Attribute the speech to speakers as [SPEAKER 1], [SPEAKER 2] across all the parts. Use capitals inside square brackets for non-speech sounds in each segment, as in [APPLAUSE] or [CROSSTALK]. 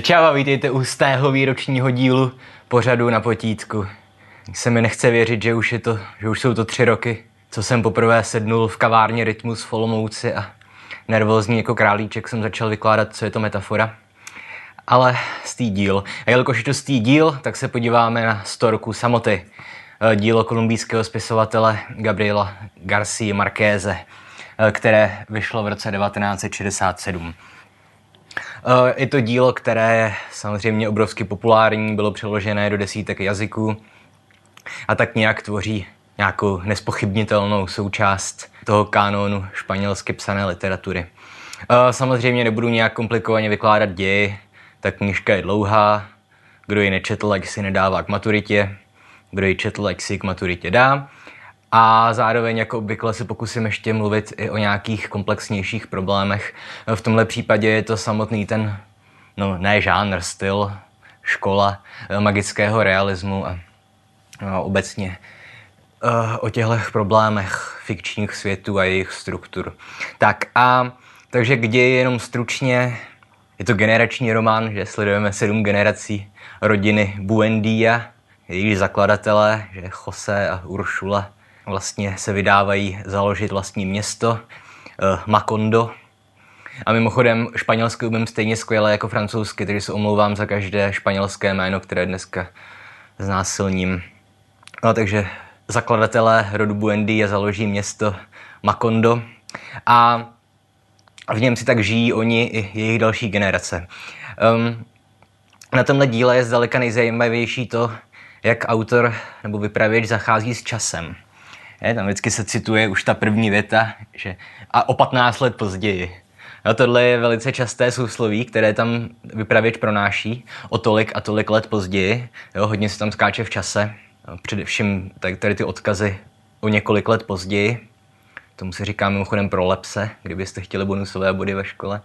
[SPEAKER 1] Čau vítejte u stého výročního dílu pořadu na potítku. Se mi nechce věřit, že už, je to, že už jsou to tři roky, co jsem poprvé sednul v kavárně Rytmus v Olomouci a nervózní jako králíček jsem začal vykládat, co je to metafora. Ale stý díl. A jelikož je to stý díl, tak se podíváme na storku samoty. Eh, dílo kolumbijského spisovatele Gabriela Garcia Marqueze, eh, které vyšlo v roce 1967. Eh, je to dílo, které je samozřejmě obrovsky populární, bylo přeložené do desítek jazyků a tak nějak tvoří nějakou nespochybnitelnou součást toho kanonu španělsky psané literatury. Samozřejmě nebudu nějak komplikovaně vykládat ději, ta knížka je dlouhá, kdo ji nečetl, ať si nedává k maturitě, kdo ji četl, ať si k maturitě dá. A zároveň jako obvykle se pokusím ještě mluvit i o nějakých komplexnějších problémech. V tomhle případě je to samotný ten, no ne žánr, styl, škola eh, magického realismu a no, obecně uh, o těchto problémech fikčních světů a jejich struktur. Tak a takže kde je jenom stručně, je to generační román, že sledujeme sedm generací rodiny Buendia, jejíž zakladatelé, že Jose a Uršula, vlastně se vydávají založit vlastní město, uh, Macondo. A mimochodem španělsky umím stejně skvěle jako francouzsky, takže se omlouvám za každé španělské jméno, které dneska znásilním. No, takže zakladatelé rodu Buendia založí město Macondo a v něm si tak žijí oni i jejich další generace. Um, na tomhle díle je zdaleka nejzajímavější to, jak autor nebo vypravěč zachází s časem. Je, tam vždycky se cituje už ta první věta, že a o 15 let později. No, tohle je velice časté sousloví, které tam vypravěč pronáší o tolik a tolik let později. Jo, hodně se tam skáče v čase. Především tady, tady ty odkazy o několik let později. Tomu se říká mimochodem prolepse, kdybyste chtěli bonusové body ve škole.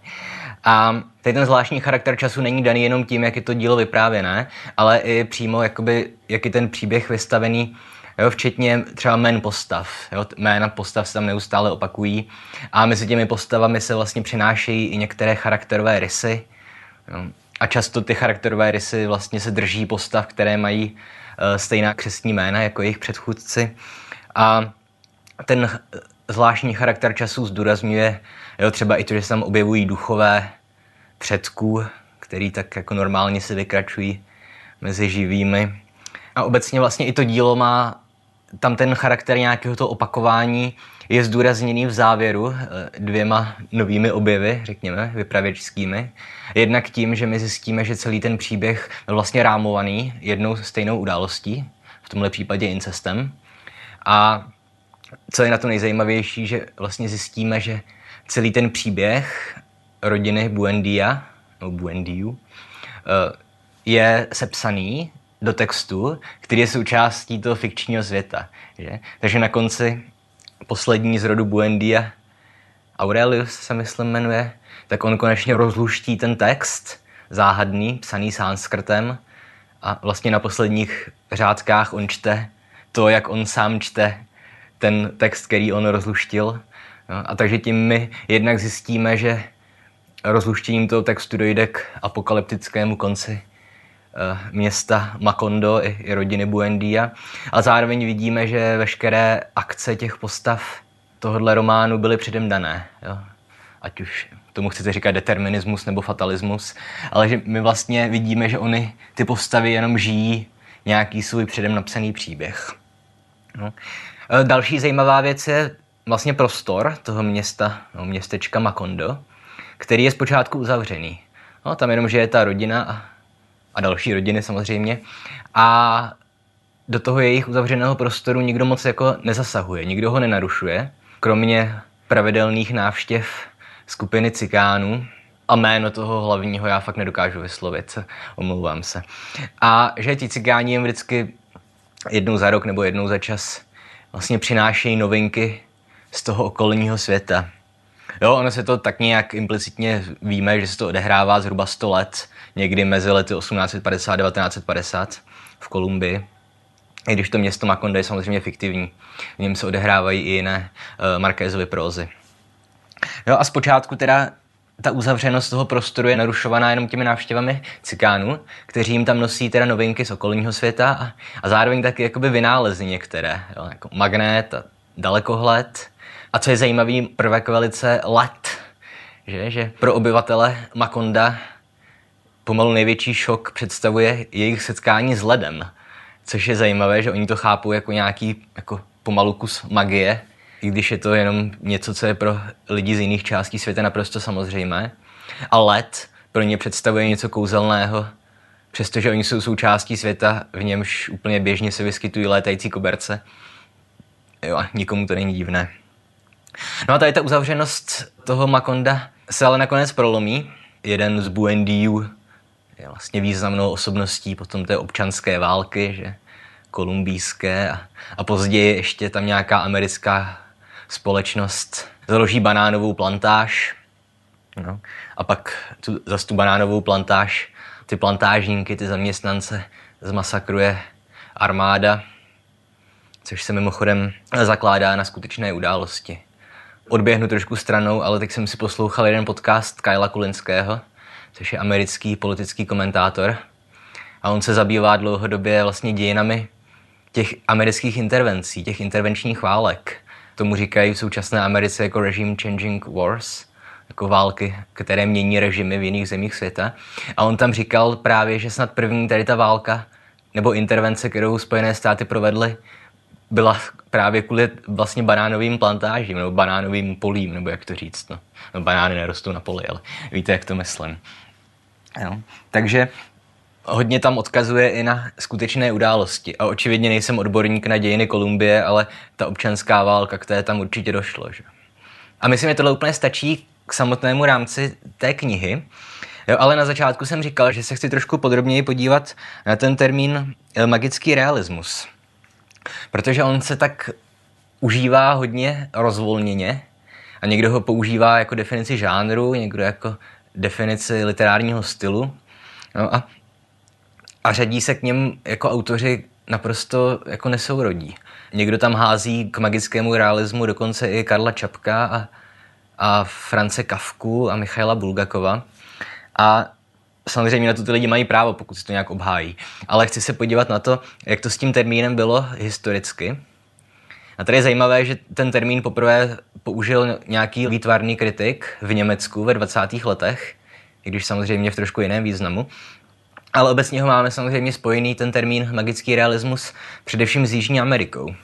[SPEAKER 1] A tady ten zvláštní charakter času není daný jenom tím, jak je to dílo vyprávěné, ale i přímo, jakoby, jak je ten příběh vystavený, jo, včetně třeba jmén postav. Jo, jména postav se tam neustále opakují a mezi těmi postavami se vlastně přinášejí i některé charakterové rysy. Jo. A často ty charakterové rysy vlastně se drží postav, které mají uh, stejná křesní jména jako jejich předchůdci. A ten zvláštní charakter času zdůrazňuje jo, třeba i to, že se tam objevují duchové předků, který tak jako normálně se vykračují mezi živými. A obecně vlastně i to dílo má tam ten charakter nějakého toho opakování je zdůrazněný v závěru eh, dvěma novými objevy, řekněme, vypravěčskými. Jednak tím, že my zjistíme, že celý ten příběh byl vlastně rámovaný jednou stejnou událostí, v tomhle případě incestem. A co je na to nejzajímavější, že vlastně zjistíme, že celý ten příběh rodiny Buendia, no Buendiu, eh, je sepsaný do textu, který je součástí toho fikčního světa. Že? Takže na konci poslední z rodu Buendia, Aurelius se myslím jmenuje, tak on konečně rozluští ten text, záhadný, psaný sanskrtem a vlastně na posledních řádkách on čte to, jak on sám čte ten text, který on rozluštil. No, a takže tím my jednak zjistíme, že rozluštěním toho textu dojde k apokalyptickému konci města Macondo i, i rodiny Buendia. A zároveň vidíme, že veškeré akce těch postav tohohle románu byly předem dané. Jo? Ať už tomu chcete říkat determinismus nebo fatalismus, ale že my vlastně vidíme, že oni ty postavy jenom žijí nějaký svůj předem napsaný příběh. No. Eh, další zajímavá věc je vlastně prostor toho města, no, městečka Macondo, který je zpočátku uzavřený. No, tam jenom, že je ta rodina a, a další rodiny samozřejmě. A do toho jejich uzavřeného prostoru nikdo moc jako nezasahuje, nikdo ho nenarušuje, kromě pravidelných návštěv skupiny cikánů, a jméno toho hlavního já fakt nedokážu vyslovit, omlouvám se. A že ti cikáni jim vždycky jednou za rok nebo jednou za čas vlastně přinášejí novinky z toho okolního světa. Jo, ono se to tak nějak implicitně víme, že se to odehrává zhruba 100 let, někdy mezi lety 1850 a 1950 v Kolumbii. I když to město Makonde je samozřejmě fiktivní. V něm se odehrávají i jiné uh, Markézovy prózy. Jo, a zpočátku teda ta uzavřenost toho prostoru je narušovaná jenom těmi návštěvami cikánů, kteří jim tam nosí teda novinky z okolního světa a, a zároveň taky jakoby vynálezy některé, jo, jako magnet a dalekohled. A co je zajímavý prvek velice let, že, že pro obyvatele Makonda pomalu největší šok představuje jejich setkání s ledem, což je zajímavé, že oni to chápou jako nějaký jako pomalu kus magie, i když je to jenom něco, co je pro lidi z jiných částí světa naprosto samozřejmé. A led pro ně představuje něco kouzelného, přestože oni jsou součástí světa, v němž úplně běžně se vyskytují létající koberce. Jo, a nikomu to není divné. No a tady ta uzavřenost toho Makonda se ale nakonec prolomí. Jeden z Buendiů je vlastně významnou osobností potom té občanské války, že kolumbijské a, a později ještě tam nějaká americká společnost založí banánovou plantáž no, a pak tu, zase tu banánovou plantáž, ty plantážníky, ty zaměstnance zmasakruje armáda, což se mimochodem zakládá na skutečné události. Odběhnu trošku stranou, ale teď jsem si poslouchal jeden podcast Kyla Kulinského, což je americký politický komentátor. A on se zabývá dlouhodobě vlastně dějinami těch amerických intervencí, těch intervenčních válek. Tomu říkají v současné Americe jako regime changing wars, jako války, které mění režimy v jiných zemích světa. A on tam říkal právě, že snad první tady ta válka nebo intervence, kterou Spojené státy provedly, byla právě kvůli vlastně banánovým plantážím nebo banánovým polím, nebo jak to říct. No. no banány nerostou na poli, ale víte, jak to myslím. Jo. Takže hodně tam odkazuje i na skutečné události. A očividně nejsem odborník na dějiny Kolumbie, ale ta občanská válka, které tam určitě došlo. Že? A myslím, že tohle úplně stačí k samotnému rámci té knihy. Jo, ale na začátku jsem říkal, že se chci trošku podrobněji podívat na ten termín eh, magický realismus. Protože on se tak užívá hodně rozvolněně a někdo ho používá jako definici žánru, někdo jako definici literárního stylu. No a, a řadí se k něm jako autoři naprosto jako nesourodí. Někdo tam hází k magickému realismu dokonce i Karla Čapka a, a France Kafku a Michaila Bulgakova. A samozřejmě na to ty lidi mají právo, pokud si to nějak obhájí. Ale chci se podívat na to, jak to s tím termínem bylo historicky. A tady je zajímavé, že ten termín poprvé použil nějaký výtvarný kritik v Německu ve 20. letech, i když samozřejmě v trošku jiném významu. Ale obecně ho máme samozřejmě spojený ten termín magický realismus především s Jižní Amerikou.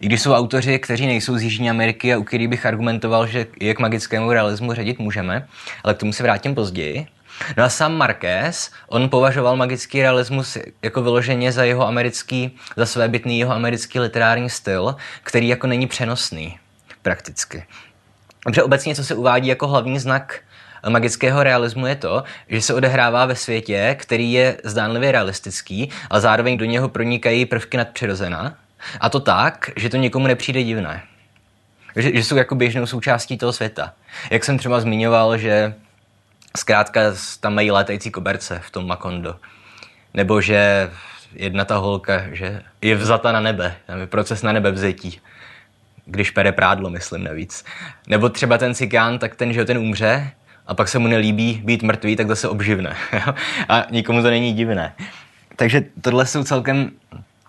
[SPEAKER 1] I když jsou autoři, kteří nejsou z Jižní Ameriky a u kterých bych argumentoval, že je k magickému realismu řadit můžeme, ale k tomu se vrátím později. No a sám Marquez, on považoval magický realismus jako vyloženě za jeho americký, za své bytný jeho americký literární styl, který jako není přenosný prakticky. Takže obecně, co se uvádí jako hlavní znak magického realismu je to, že se odehrává ve světě, který je zdánlivě realistický, ale zároveň do něho pronikají prvky nadpřirozena. A to tak, že to někomu nepřijde divné. Že, že jsou jako běžnou součástí toho světa. Jak jsem třeba zmiňoval, že zkrátka tam mají létající koberce v tom Makondo. Nebo že jedna ta holka, že je vzata na nebe, tam je proces na nebe vzetí když pere prádlo, myslím navíc. Nebo třeba ten cikán, tak ten, že ten umře a pak se mu nelíbí být mrtvý, tak zase obživne. [LAUGHS] a nikomu to není divné. Takže tohle jsou celkem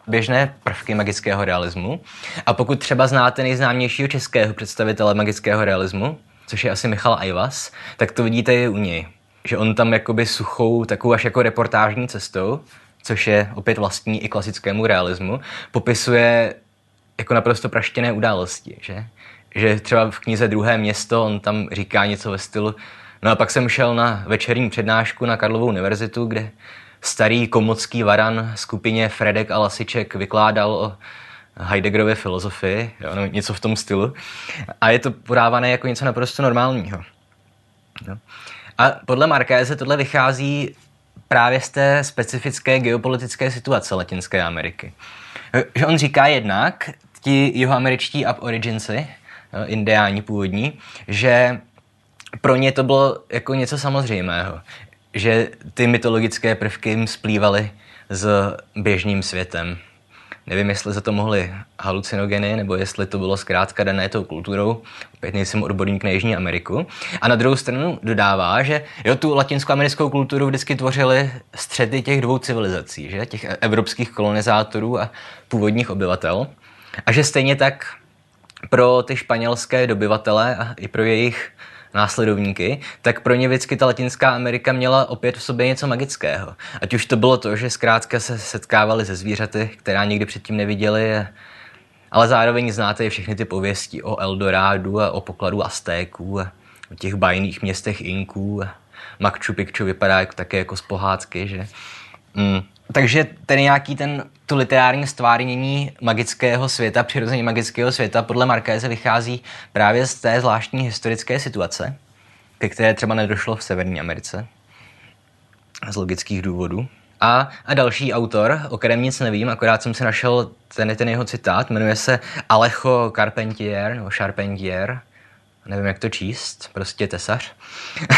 [SPEAKER 1] běžné prvky magického realismu. A pokud třeba znáte nejznámějšího českého představitele magického realismu, což je asi Michal Ajvas, tak to vidíte i u něj. Že on tam jakoby suchou, takovou až jako reportážní cestou, což je opět vlastní i klasickému realismu, popisuje jako naprosto praštěné události, že? Že třeba v knize Druhé město on tam říká něco ve stylu, no a pak jsem šel na večerní přednášku na Karlovou univerzitu, kde starý komocký varan skupině Fredek a Lasiček vykládal o Heideggerově filozofii, jo, no, něco v tom stylu. A je to podávané jako něco naprosto normálního. Jo. A podle Markéze tohle vychází právě z té specifické geopolitické situace Latinské Ameriky. Že on říká jednak, ti jeho američtí aboriginci, indiáni původní, že pro ně to bylo jako něco samozřejmého, že ty mytologické prvky jim splývaly s běžným světem. Nevím, jestli za to mohly halucinogeny, nebo jestli to bylo zkrátka dané tou kulturou. Opět nejsem odborník na Jižní Ameriku. A na druhou stranu dodává, že jo, tu latinskoamerickou kulturu vždycky tvořily střety těch dvou civilizací, že? těch evropských kolonizátorů a původních obyvatel. A že stejně tak pro ty španělské dobyvatele a i pro jejich následovníky, tak pro ně vždycky ta Latinská Amerika měla opět v sobě něco magického. Ať už to bylo to, že zkrátka se setkávali se zvířaty, která nikdy předtím neviděli, ale zároveň znáte i všechny ty pověsti o Eldorádu a o pokladu Aztéků o těch bajných městech Inků. Machu Picchu vypadá jako, také jako z pohádky, že? Mm. Takže ten nějaký ten, to literární stvárnění magického světa, přirozeně magického světa, podle Markéze vychází právě z té zvláštní historické situace, ke které třeba nedošlo v Severní Americe z logických důvodů. A, a další autor, o kterém nic nevím, akorát jsem si našel ten, ten jeho citát, jmenuje se Alejo Carpentier, nebo Charpentier, nevím, jak to číst, prostě tesař.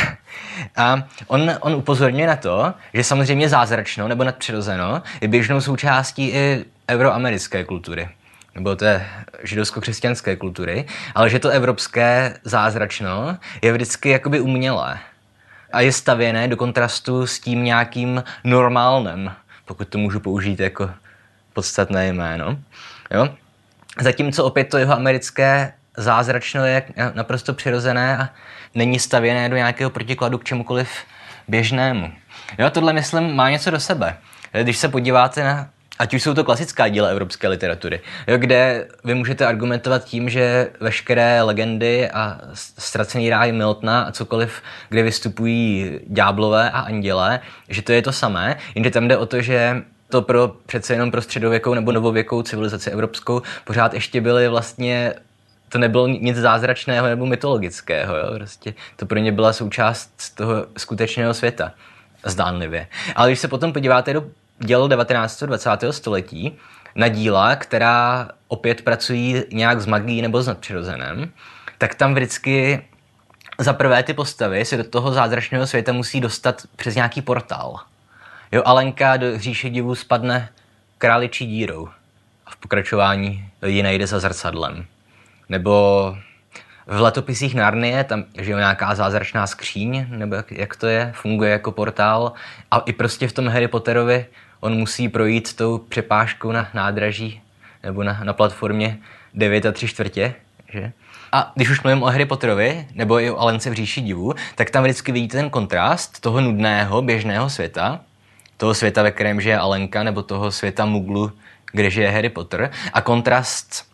[SPEAKER 1] [LAUGHS] a on, on upozorňuje na to, že samozřejmě zázračno nebo nadpřirozeno je běžnou součástí i euroamerické kultury nebo té židovsko-křesťanské kultury, ale že to evropské zázračno je vždycky jakoby umělé a je stavěné do kontrastu s tím nějakým normálnem, pokud to můžu použít jako podstatné jméno. Jo? Zatímco opět to jeho americké zázračno je naprosto přirozené a není stavěné do nějakého protikladu k čemukoliv běžnému. Jo, tohle, myslím, má něco do sebe. Když se podíváte na ať už jsou to klasická díla evropské literatury, jo, kde vy můžete argumentovat tím, že veškeré legendy a ztracený ráj Miltona a cokoliv, kde vystupují ďáblové a andělé, že to je to samé, jenže tam jde o to, že to pro přece jenom pro středověkou nebo novověkou civilizaci evropskou pořád ještě byly vlastně to nebylo nic zázračného nebo mytologického. Jo? Prostě to pro ně byla součást toho skutečného světa. Zdánlivě. Ale když se potom podíváte do děl 19. 20. století, na díla, která opět pracují nějak s magií nebo s nadpřirozeným, tak tam vždycky za prvé ty postavy se do toho zázračného světa musí dostat přes nějaký portál. Jo, Alenka do říše divů spadne králičí dírou a v pokračování ji najde za zrcadlem. Nebo v letopisích Narnie, tam je nějaká zázračná skříň, nebo jak, jak to je, funguje jako portál. A i prostě v tom Harry Potterovi on musí projít tou přepážkou na nádraží nebo na, na platformě 9 a 3 čtvrtě, že? A když už mluvím o Harry Potterovi, nebo i o Alence v říši divu, tak tam vždycky vidíte ten kontrast toho nudného, běžného světa, toho světa, ve kterém žije Alenka, nebo toho světa Muglu, kde žije Harry Potter, a kontrast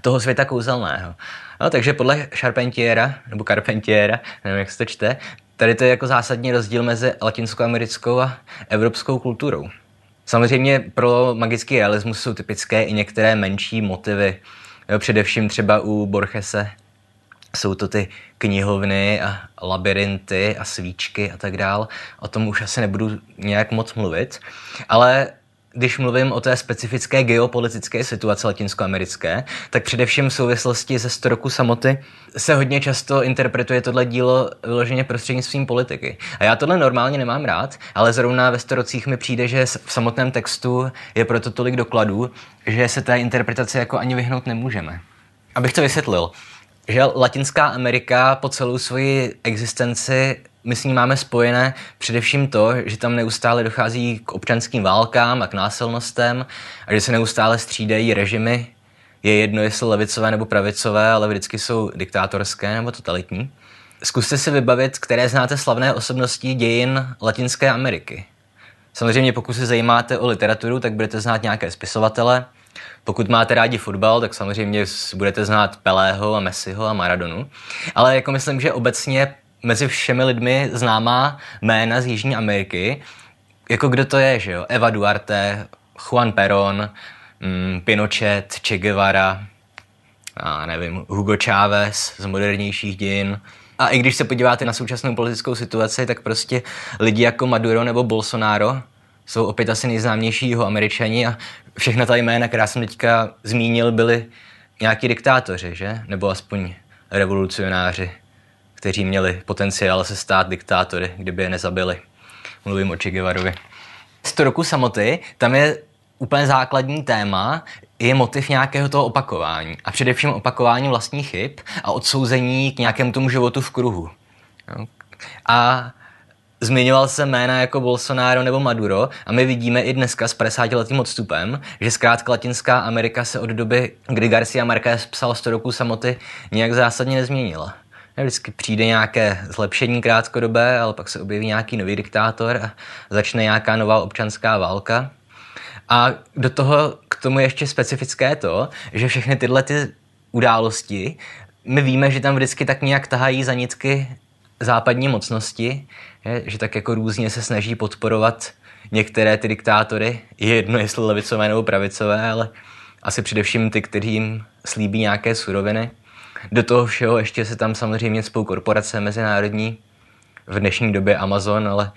[SPEAKER 1] toho světa kouzelného. No, takže podle Charpentiera, nebo Carpentiera, nevím, jak se to čte, tady to je jako zásadní rozdíl mezi latinskoamerickou a evropskou kulturou. Samozřejmě pro magický realismus jsou typické i některé menší motivy. Jo, především třeba u Borgese jsou to ty knihovny a labirinty a svíčky a tak dál. O tom už asi nebudu nějak moc mluvit. Ale když mluvím o té specifické geopolitické situaci latinskoamerické, tak především v souvislosti se 100 roku samoty se hodně často interpretuje tohle dílo vyloženě prostřednictvím politiky. A já tohle normálně nemám rád, ale zrovna ve starocích mi přijde, že v samotném textu je proto tolik dokladů, že se té interpretace jako ani vyhnout nemůžeme. Abych to vysvětlil, že Latinská Amerika po celou svoji existenci my s ní máme spojené především to, že tam neustále dochází k občanským válkám a k násilnostem a že se neustále střídají režimy. Je jedno, jestli levicové nebo pravicové, ale vždycky jsou diktátorské nebo totalitní. Zkuste si vybavit, které znáte slavné osobnosti dějin Latinské Ameriky. Samozřejmě pokud se zajímáte o literaturu, tak budete znát nějaké spisovatele. Pokud máte rádi fotbal, tak samozřejmě budete znát Pelého a Messiho a Maradonu. Ale jako myslím, že obecně mezi všemi lidmi známá jména z Jižní Ameriky, jako kdo to je, že jo? Eva Duarte, Juan Perón, mm, Pinochet, Che Guevara, a nevím, Hugo Chávez z modernějších dějin. A i když se podíváte na současnou politickou situaci, tak prostě lidi jako Maduro nebo Bolsonaro jsou opět asi nejznámější jeho američani a všechna ta jména, která jsem teďka zmínil, byli nějaký diktátoři, že? Nebo aspoň revolucionáři kteří měli potenciál se stát diktátory, kdyby je nezabili. Mluvím o Che Guevarovi. 100 roku samoty, tam je úplně základní téma je motiv nějakého toho opakování. A především opakování vlastních chyb a odsouzení k nějakému tomu životu v kruhu. A zmiňoval se jména jako Bolsonaro nebo Maduro a my vidíme i dneska s 50 letým odstupem, že zkrátka Latinská Amerika se od doby, kdy Garcia Marquez psal 100 roků samoty, nějak zásadně nezměnila. Vždycky přijde nějaké zlepšení krátkodobé, ale pak se objeví nějaký nový diktátor a začne nějaká nová občanská válka. A do toho k tomu ještě specifické to, že všechny tyhle ty události, my víme, že tam vždycky tak nějak tahají za nitky západní mocnosti, je, že tak jako různě se snaží podporovat některé ty diktátory, je jedno jestli levicové nebo pravicové, ale asi především ty, kterým slíbí nějaké suroviny. Do toho všeho ještě se tam samozřejmě spou korporace mezinárodní, v dnešní době Amazon, ale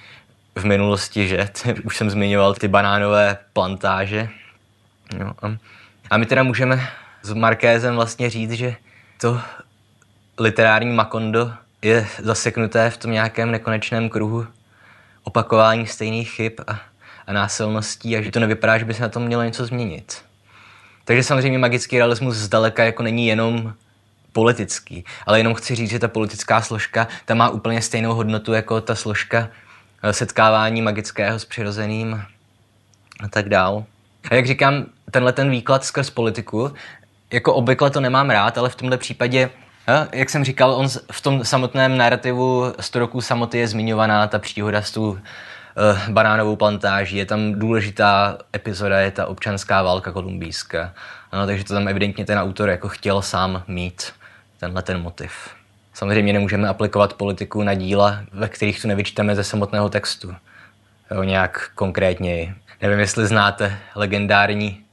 [SPEAKER 1] v minulosti, že [LAUGHS] už jsem zmiňoval ty banánové plantáže. No, a, a my teda můžeme s Markézem vlastně říct, že to literární Makondo je zaseknuté v tom nějakém nekonečném kruhu opakování stejných chyb a, a násilností a že to nevypadá, že by se na tom mělo něco změnit. Takže samozřejmě magický realismus zdaleka jako není jenom politický, ale jenom chci říct, že ta politická složka ta má úplně stejnou hodnotu jako ta složka eh, setkávání magického s přirozeným a tak dál. A jak říkám, tenhle ten výklad skrz politiku, jako obvykle to nemám rád, ale v tomhle případě jak jsem říkal, on v tom samotném narrativu 100 roků samoty je zmiňovaná ta příhoda s tou uh, banánovou plantáží. Je tam důležitá epizoda, je ta občanská válka kolumbijská. No, takže to tam evidentně ten autor jako chtěl sám mít tenhle ten motiv. Samozřejmě nemůžeme aplikovat politiku na díla, ve kterých tu nevyčteme ze samotného textu. Jo, nějak konkrétně. Nevím, jestli znáte legendární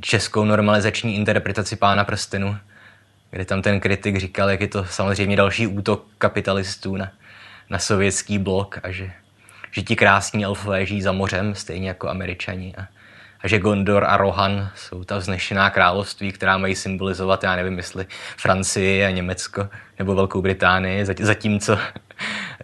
[SPEAKER 1] českou normalizační interpretaci Pána prstenu, kde tam ten kritik říkal, jak je to samozřejmě další útok kapitalistů na, na sovětský blok a že, že ti krásní elfové žijí za mořem, stejně jako američani. A že Gondor a Rohan jsou ta vznešená království, která mají symbolizovat, já nevím, jestli Francii a Německo nebo Velkou Británii, zatímco,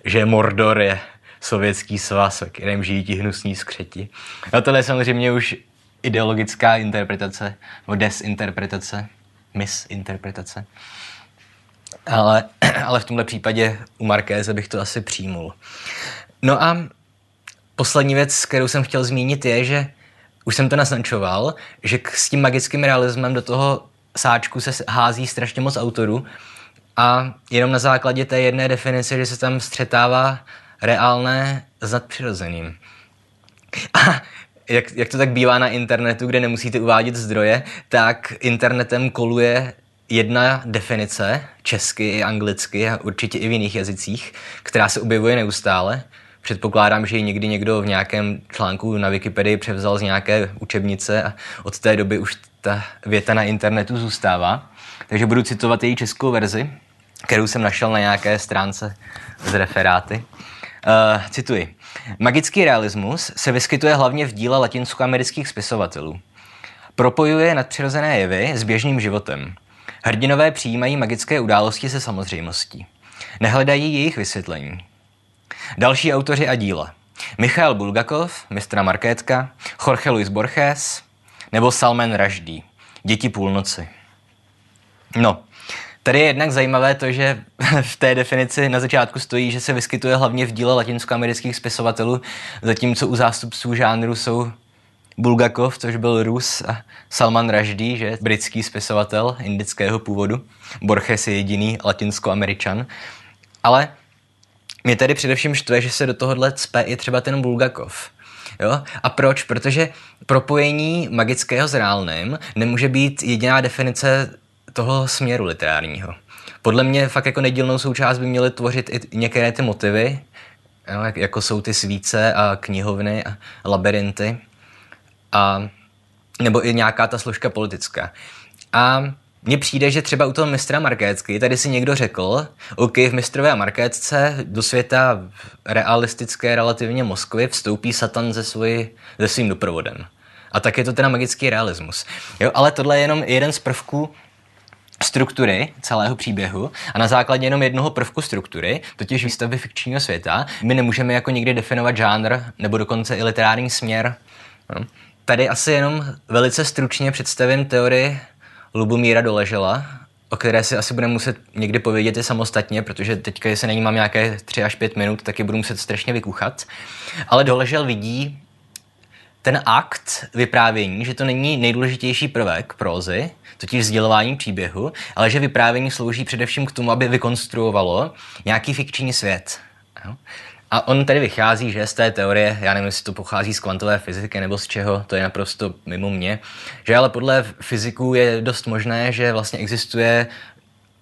[SPEAKER 1] že Mordor je sovětský svaz, ve kterém žijí ti hnusní skřeti. A tohle je samozřejmě už ideologická interpretace, nebo desinterpretace misinterpretace. Ale, [CLEARS THROAT] ale v tomhle případě u Markéze bych to asi přijmul. No a poslední věc, kterou jsem chtěl zmínit, je, že už jsem to naznačoval, že s tím magickým realismem do toho sáčku se hází strašně moc autorů a jenom na základě té jedné definice, že se tam střetává reálné s nadpřirozeným. [LAUGHS] A jak, jak to tak bývá na internetu, kde nemusíte uvádět zdroje, tak internetem koluje jedna definice, česky i anglicky a určitě i v jiných jazycích, která se objevuje neustále. Předpokládám, že ji někdy někdo v nějakém článku na Wikipedii převzal z nějaké učebnice a od té doby už ta věta na internetu zůstává. Takže budu citovat její českou verzi, kterou jsem našel na nějaké stránce z referáty. Uh, cituji. Magický realismus se vyskytuje hlavně v díle latinskoamerických spisovatelů. Propojuje nadpřirozené jevy s běžným životem. Hrdinové přijímají magické události se samozřejmostí. Nehledají jejich vysvětlení. Další autoři a díla. Michael Bulgakov, mistra Markétka, Jorge Luis Borges nebo Salman Rushdie, Děti půlnoci. No, Tady je jednak zajímavé to, že [LAUGHS] v té definici na začátku stojí, že se vyskytuje hlavně v díle latinskoamerických spisovatelů, zatímco u zástupců žánru jsou Bulgakov, což byl Rus, a Salman Rushdie, že britský spisovatel indického původu. Borges je jediný latinskoameričan. Ale mě tady především štve, že se do tohohle cpe i třeba ten Bulgakov. Jo? A proč? Protože propojení magického s reálným nemůže být jediná definice toho směru literárního. Podle mě fakt jako nedílnou součást by měly tvořit i některé ty motivy, jo, jako jsou ty svíce a knihovny a labirinty, a, nebo i nějaká ta složka politická. A mně přijde, že třeba u toho mistra Markécky tady si někdo řekl, OK, v mistrové Markécce do světa realistické relativně Moskvy vstoupí Satan se, svoji, se svým doprovodem. A tak je to teda magický realismus. Jo, ale tohle je jenom jeden z prvků struktury celého příběhu a na základě jenom jednoho prvku struktury, totiž výstavby fikčního světa, my nemůžeme jako nikdy definovat žánr nebo dokonce i literární směr. No. tady asi jenom velice stručně představím teorii Lubomíra Doležela, o které si asi budeme muset někdy povědět i samostatně, protože teďka, jestli není mám nějaké 3 až 5 minut, tak je budu muset strašně vykuchat. Ale Doležel vidí ten akt vyprávění, že to není nejdůležitější prvek prózy, totiž sdělování příběhu, ale že vyprávění slouží především k tomu, aby vykonstruovalo nějaký fikční svět. A on tady vychází, že z té teorie, já nevím, jestli to pochází z kvantové fyziky nebo z čeho, to je naprosto mimo mě, že ale podle fyziků je dost možné, že vlastně existuje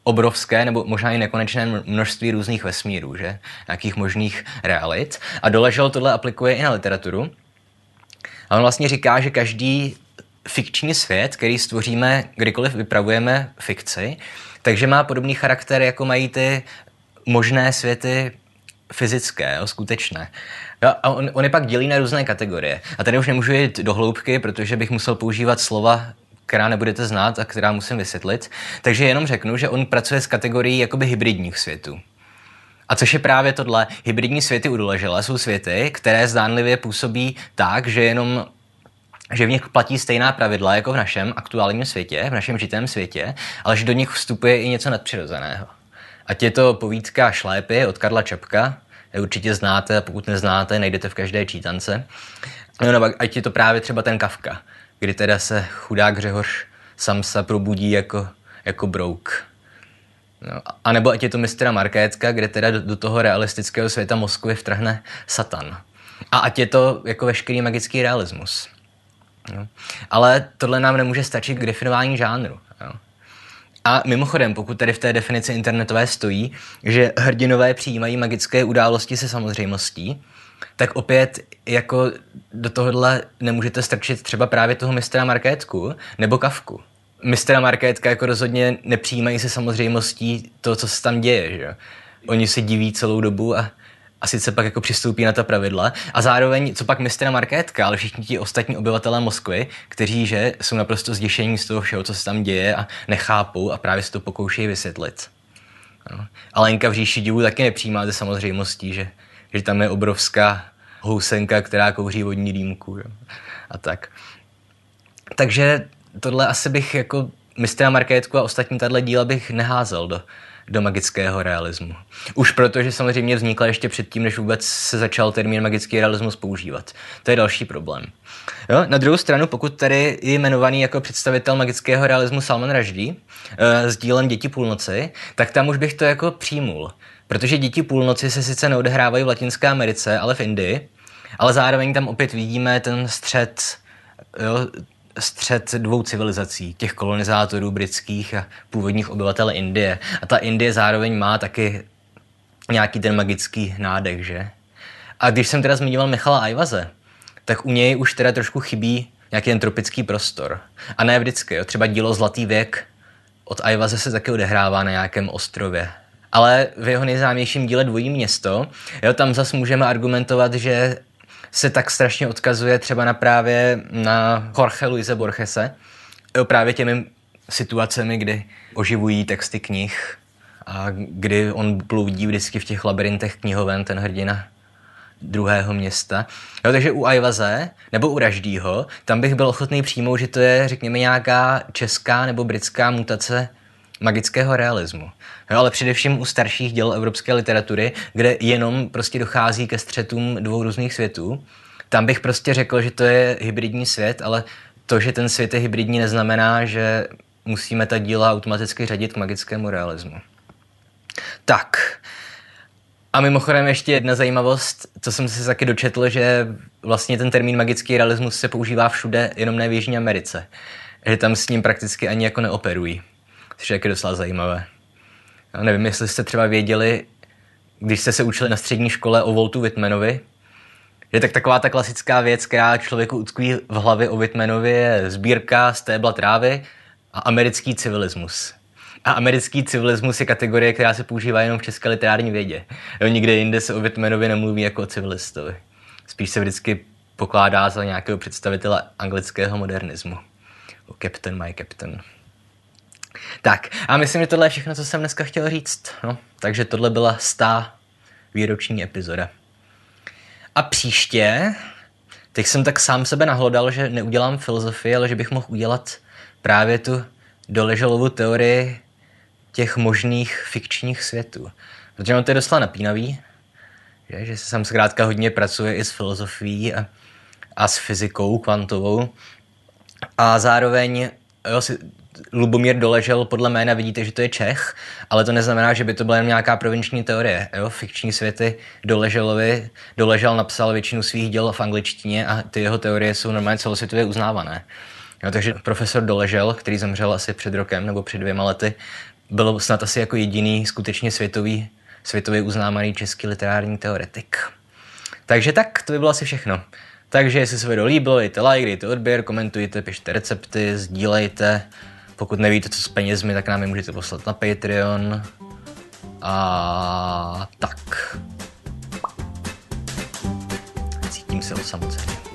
[SPEAKER 1] obrovské nebo možná i nekonečné množství různých vesmírů, že? Nějakých možných realit. A Doležel tohle aplikuje i na literaturu. A on vlastně říká, že každý fikční svět, který stvoříme, kdykoliv vypravujeme fikci, takže má podobný charakter, jako mají ty možné světy fyzické, jo, skutečné. Jo, a on, on je pak dělí na různé kategorie. A tady už nemůžu jít do hloubky, protože bych musel používat slova, která nebudete znát a která musím vysvětlit. Takže jenom řeknu, že on pracuje s kategorií jakoby hybridních světů. A což je právě tohle, hybridní světy u Doležela jsou světy, které zdánlivě působí tak, že jenom že v nich platí stejná pravidla jako v našem aktuálním světě, v našem žitém světě, ale že do nich vstupuje i něco nadpřirozeného. Ať je to povídka Šlépy od Karla Čapka, je určitě znáte a pokud neznáte, najdete v každé čítance. No, no, ať je to právě třeba ten Kafka, kdy teda se chudák Řehoř se probudí jako, jako brouk. No, a nebo ať je to mistra Markétka, kde teda do, do toho realistického světa Moskvy vtrhne Satan. A ať je to jako veškerý magický realismus. No. Ale tohle nám nemůže stačit k definování žánru. Jo. A mimochodem, pokud tady v té definici internetové stojí, že hrdinové přijímají magické události se samozřejmostí, tak opět jako do tohohle nemůžete strčit třeba právě toho mistra Markétku nebo Kavku. Mistra Markétka jako rozhodně nepřijímají se samozřejmostí to, co se tam děje. Že? Oni se diví celou dobu a a sice pak jako přistoupí na ta pravidla a zároveň, co pak mistra Markétka, ale všichni ti ostatní obyvatelé Moskvy, kteří že jsou naprosto zděšení z toho všeho, co se tam děje a nechápou a právě si to pokoušejí vysvětlit. No. A Lenka v říši divu taky nepřijímá ze samozřejmostí, že, že tam je obrovská housenka, která kouří vodní dýmku jo. a tak. Takže tohle asi bych jako mistra Markétku a ostatní tahle díla bych neházel do, do magického realismu. Už proto, že samozřejmě vznikla ještě předtím, než vůbec se začal termín magický realismus používat. To je další problém. Jo? Na druhou stranu, pokud tady je jmenovaný jako představitel magického realismu Salman Rushdie uh, s dílem Děti půlnoci, tak tam už bych to jako přijmul. Protože Děti půlnoci se sice neodehrávají v Latinské Americe, ale v Indii, ale zároveň tam opět vidíme ten střed jo, střed dvou civilizací, těch kolonizátorů britských a původních obyvatel Indie. A ta Indie zároveň má taky nějaký ten magický nádech, že? A když jsem teda zmiňoval Michala Ajvaze, tak u něj už teda trošku chybí nějaký ten tropický prostor. A ne vždycky, jo. třeba dílo Zlatý věk od Ajvaze se taky odehrává na nějakém ostrově. Ale v jeho nejznámějším díle Dvojí město, jo, tam zase můžeme argumentovat, že se tak strašně odkazuje třeba na právě na Jorge Luise Borgese, právě těmi situacemi, kdy oživují texty knih a kdy on bloudí vždycky v těch labirintech knihoven, ten hrdina druhého města. Jo, takže u Ajvaze nebo u Raždýho, tam bych byl ochotný přijmout, že to je, řekněme, nějaká česká nebo britská mutace magického realismu. Jo, ale především u starších děl evropské literatury, kde jenom prostě dochází ke střetům dvou různých světů, tam bych prostě řekl, že to je hybridní svět, ale to, že ten svět je hybridní, neznamená, že musíme ta díla automaticky řadit k magickému realismu. Tak. A mimochodem ještě jedna zajímavost, co jsem si taky dočetl, že vlastně ten termín magický realismus se používá všude, jenom ne v Jižní Americe. Že tam s ním prakticky ani jako neoperují což je taky docela zajímavé. Já nevím, jestli jste třeba věděli, když jste se učili na střední škole o Voltu Whitmanovi, že tak taková ta klasická věc, která člověku utkví v hlavě o Whitmanovi, je sbírka stébla trávy a americký civilismus. A americký civilismus je kategorie, která se používá jenom v české literární vědě. Jo, nikde jinde se o Whitmanovi nemluví jako o civilistovi. Spíš se vždycky pokládá za nějakého představitele anglického modernismu. O Captain, my Captain. Tak a myslím, že tohle je všechno, co jsem dneska chtěl říct. No, takže tohle byla stá výroční epizoda. A příště, teď jsem tak sám sebe nahlodal, že neudělám filozofii, ale že bych mohl udělat právě tu doleželovu teorii těch možných fikčních světů. Protože on to je doslova napínavý, že, že se tam zkrátka hodně pracuje i s filozofií a, a s fyzikou kvantovou. A zároveň jo, si, Lubomír Doležel, podle jména vidíte, že to je Čech, ale to neznamená, že by to byla jen nějaká provinční teorie. Jo? Fikční světy Doleželovi, Doležel napsal většinu svých děl v angličtině a ty jeho teorie jsou normálně celosvětově uznávané. Jo, takže profesor Doležel, který zemřel asi před rokem nebo před dvěma lety, byl snad asi jako jediný skutečně světový, světově uznávaný český literární teoretik. Takže tak, to by bylo asi všechno. Takže jestli se video líbilo, dejte like, dejte odběr, komentujte, pište recepty, sdílejte. Pokud nevíte, co s penězmi, tak nám je můžete poslat na Patreon. A tak. Cítím se osamoceně.